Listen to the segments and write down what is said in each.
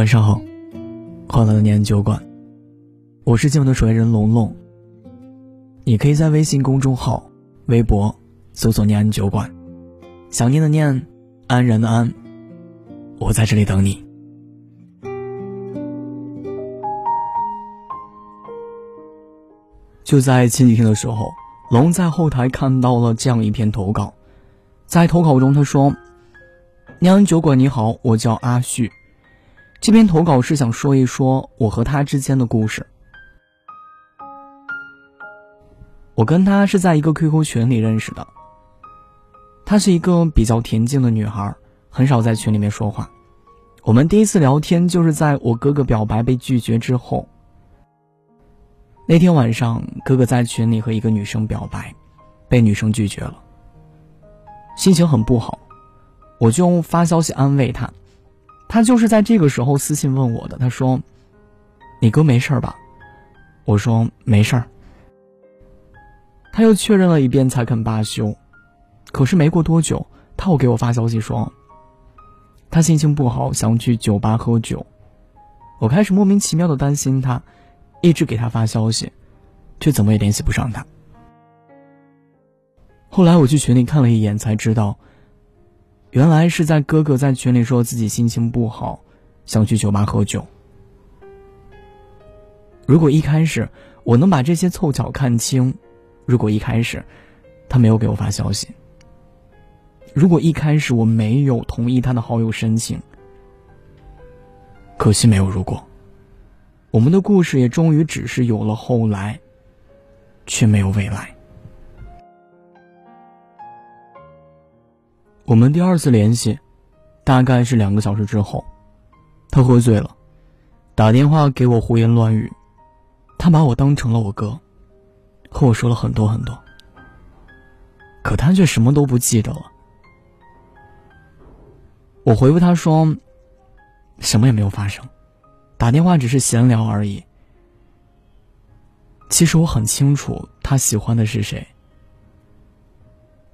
晚上好，欢乐的念安酒馆，我是今晚的守夜人龙龙。你可以在微信公众号、微博搜索“念安酒馆”，想念的念，安然的安，我在这里等你。就在前几天的时候，龙在后台看到了这样一篇投稿，在投稿中他说：“念安酒馆你好，我叫阿旭。”这篇投稿是想说一说我和他之间的故事。我跟他是在一个 QQ 群里认识的。她是一个比较恬静的女孩，很少在群里面说话。我们第一次聊天就是在我哥哥表白被拒绝之后。那天晚上，哥哥在群里和一个女生表白，被女生拒绝了，心情很不好，我就发消息安慰他。他就是在这个时候私信问我的。他说：“你哥没事吧？”我说：“没事儿。”他又确认了一遍才肯罢休。可是没过多久，他又给我发消息说：“他心情不好，想去酒吧喝酒。”我开始莫名其妙的担心他，一直给他发消息，却怎么也联系不上他。后来我去群里看了一眼，才知道。原来是在哥哥在群里说自己心情不好，想去酒吧喝酒。如果一开始我能把这些凑巧看清，如果一开始他没有给我发消息，如果一开始我没有同意他的好友申请，可惜没有如果，我们的故事也终于只是有了后来，却没有未来。我们第二次联系，大概是两个小时之后，他喝醉了，打电话给我胡言乱语，他把我当成了我哥，和我说了很多很多，可他却什么都不记得了。我回复他说，什么也没有发生，打电话只是闲聊而已。其实我很清楚他喜欢的是谁，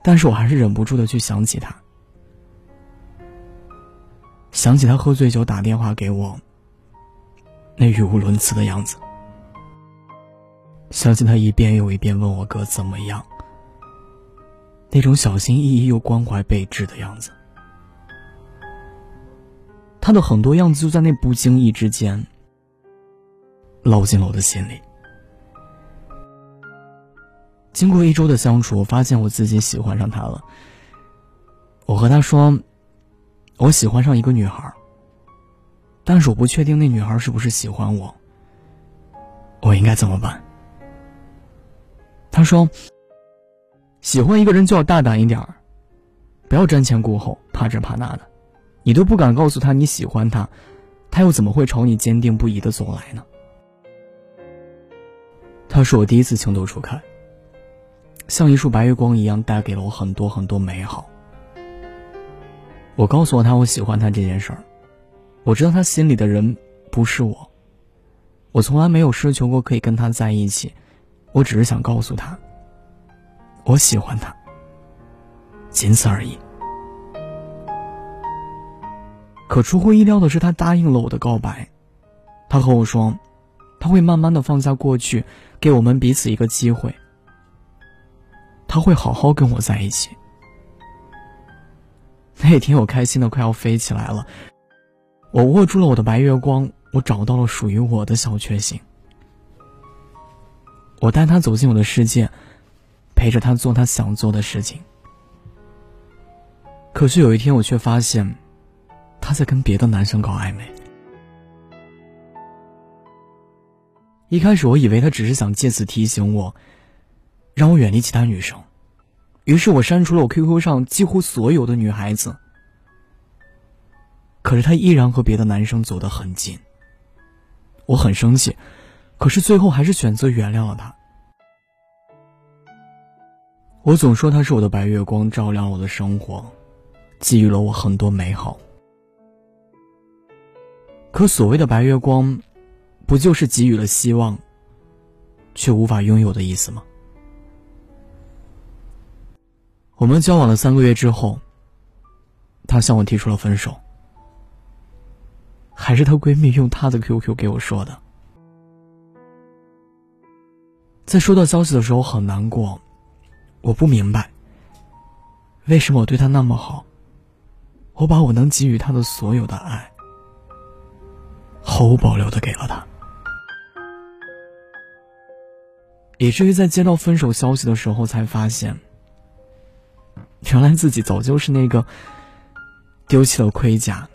但是我还是忍不住的去想起他。想起他喝醉酒打电话给我，那语无伦次的样子；想起他一遍又一遍问我哥怎么样，那种小心翼翼又关怀备至的样子。他的很多样子就在那不经意之间烙进了我的心里。经过一周的相处，我发现我自己喜欢上他了。我和他说。我喜欢上一个女孩，但是我不确定那女孩是不是喜欢我。我应该怎么办？他说：“喜欢一个人就要大胆一点儿，不要瞻前顾后，怕这怕那的。你都不敢告诉他你喜欢他，他又怎么会朝你坚定不移的走来呢？”他是我第一次情窦初开，像一束白月光一样，带给了我很多很多美好。我告诉他我喜欢他这件事儿，我知道他心里的人不是我，我从来没有奢求过可以跟他在一起，我只是想告诉他，我喜欢他，仅此而已。可出乎意料的是，他答应了我的告白，他和我说，他会慢慢的放下过去，给我们彼此一个机会，他会好好跟我在一起。那天我开心的快要飞起来了，我握住了我的白月光，我找到了属于我的小确幸。我带他走进我的世界，陪着他做他想做的事情。可是有一天，我却发现，他在跟别的男生搞暧昧。一开始我以为他只是想借此提醒我，让我远离其他女生。于是我删除了我 QQ 上几乎所有的女孩子，可是他依然和别的男生走得很近。我很生气，可是最后还是选择原谅了他。我总说他是我的白月光，照亮了我的生活，给予了我很多美好。可所谓的白月光，不就是给予了希望，却无法拥有的意思吗？我们交往了三个月之后，她向我提出了分手。还是她闺蜜用她的 QQ 给我说的。在收到消息的时候很难过，我不明白，为什么我对她那么好，我把我能给予她的所有的爱，毫无保留的给了她，以至于在接到分手消息的时候才发现，原来自己早就是那个丢弃了盔甲。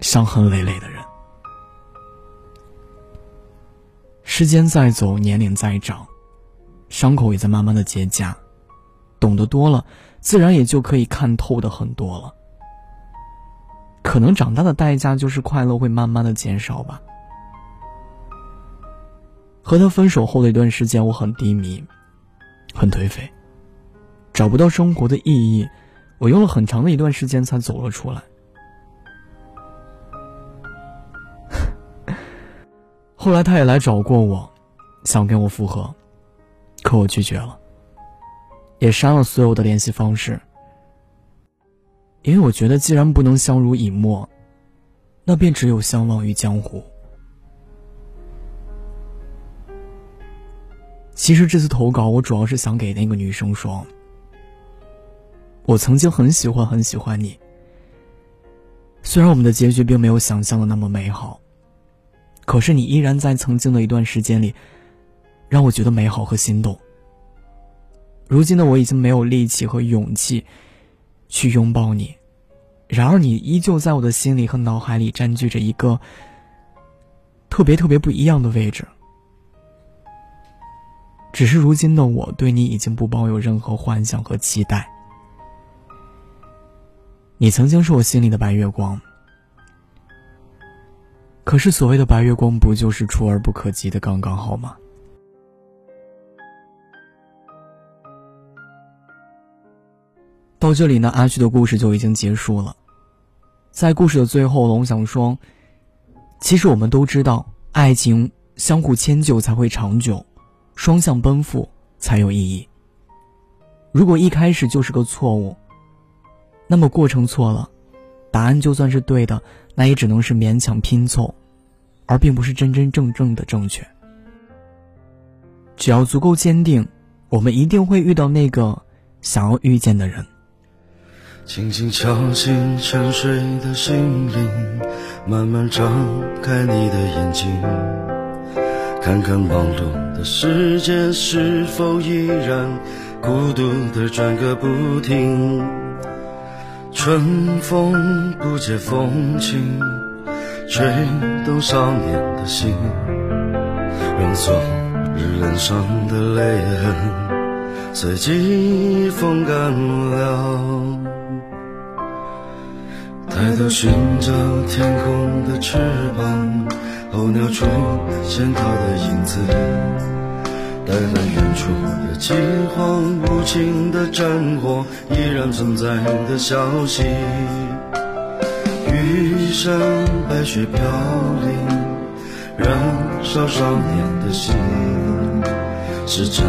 伤痕累累的人，时间在走，年龄在长，伤口也在慢慢的结痂。懂得多了，自然也就可以看透的很多了。可能长大的代价就是快乐会慢慢的减少吧。和他分手后的一段时间，我很低迷，很颓废，找不到生活的意义。我用了很长的一段时间才走了出来。后来他也来找过我，想跟我复合，可我拒绝了，也删了所有的联系方式，因为我觉得既然不能相濡以沫，那便只有相忘于江湖。其实这次投稿，我主要是想给那个女生说，我曾经很喜欢很喜欢你，虽然我们的结局并没有想象的那么美好。可是你依然在曾经的一段时间里，让我觉得美好和心动。如今的我已经没有力气和勇气，去拥抱你，然而你依旧在我的心里和脑海里占据着一个特别特别不一样的位置。只是如今的我对你已经不抱有任何幻想和期待。你曾经是我心里的白月光。可是，所谓的白月光，不就是触而不可及的刚刚好吗？到这里呢，阿旭的故事就已经结束了。在故事的最后，龙想说，其实我们都知道，爱情相互迁就才会长久，双向奔赴才有意义。如果一开始就是个错误，那么过程错了，答案就算是对的。那也只能是勉强拼凑，而并不是真真正正的正确。只要足够坚定，我们一定会遇到那个想要遇见的人。轻轻敲醒沉睡的心灵，慢慢张开你的眼睛，看看忙碌的世界是否依然孤独的转个不停。春风不解风情，吹动少年的心，让昨日脸上的泪痕随季风干了。抬头寻找天空的翅膀，候鸟出现它的影子。带来远处的饥荒，无情的战火依然存在的消息。玉山白雪飘零，燃烧少年的心，是真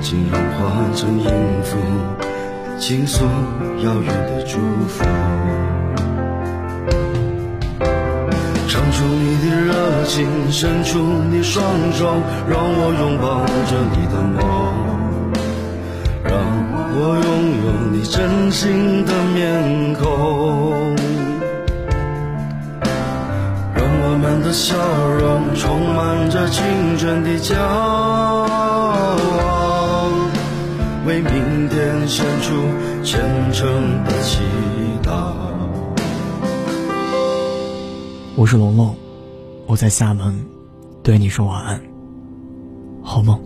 情融化成音符，倾诉遥远的祝福。唱出你的热情，伸出你双手，让我拥抱着你的梦，让我拥有你真心的面孔，让我们的笑容充满着青春的骄傲，为明天献出虔诚的祈祷。我是龙龙，我在厦门，对你说晚安，好梦。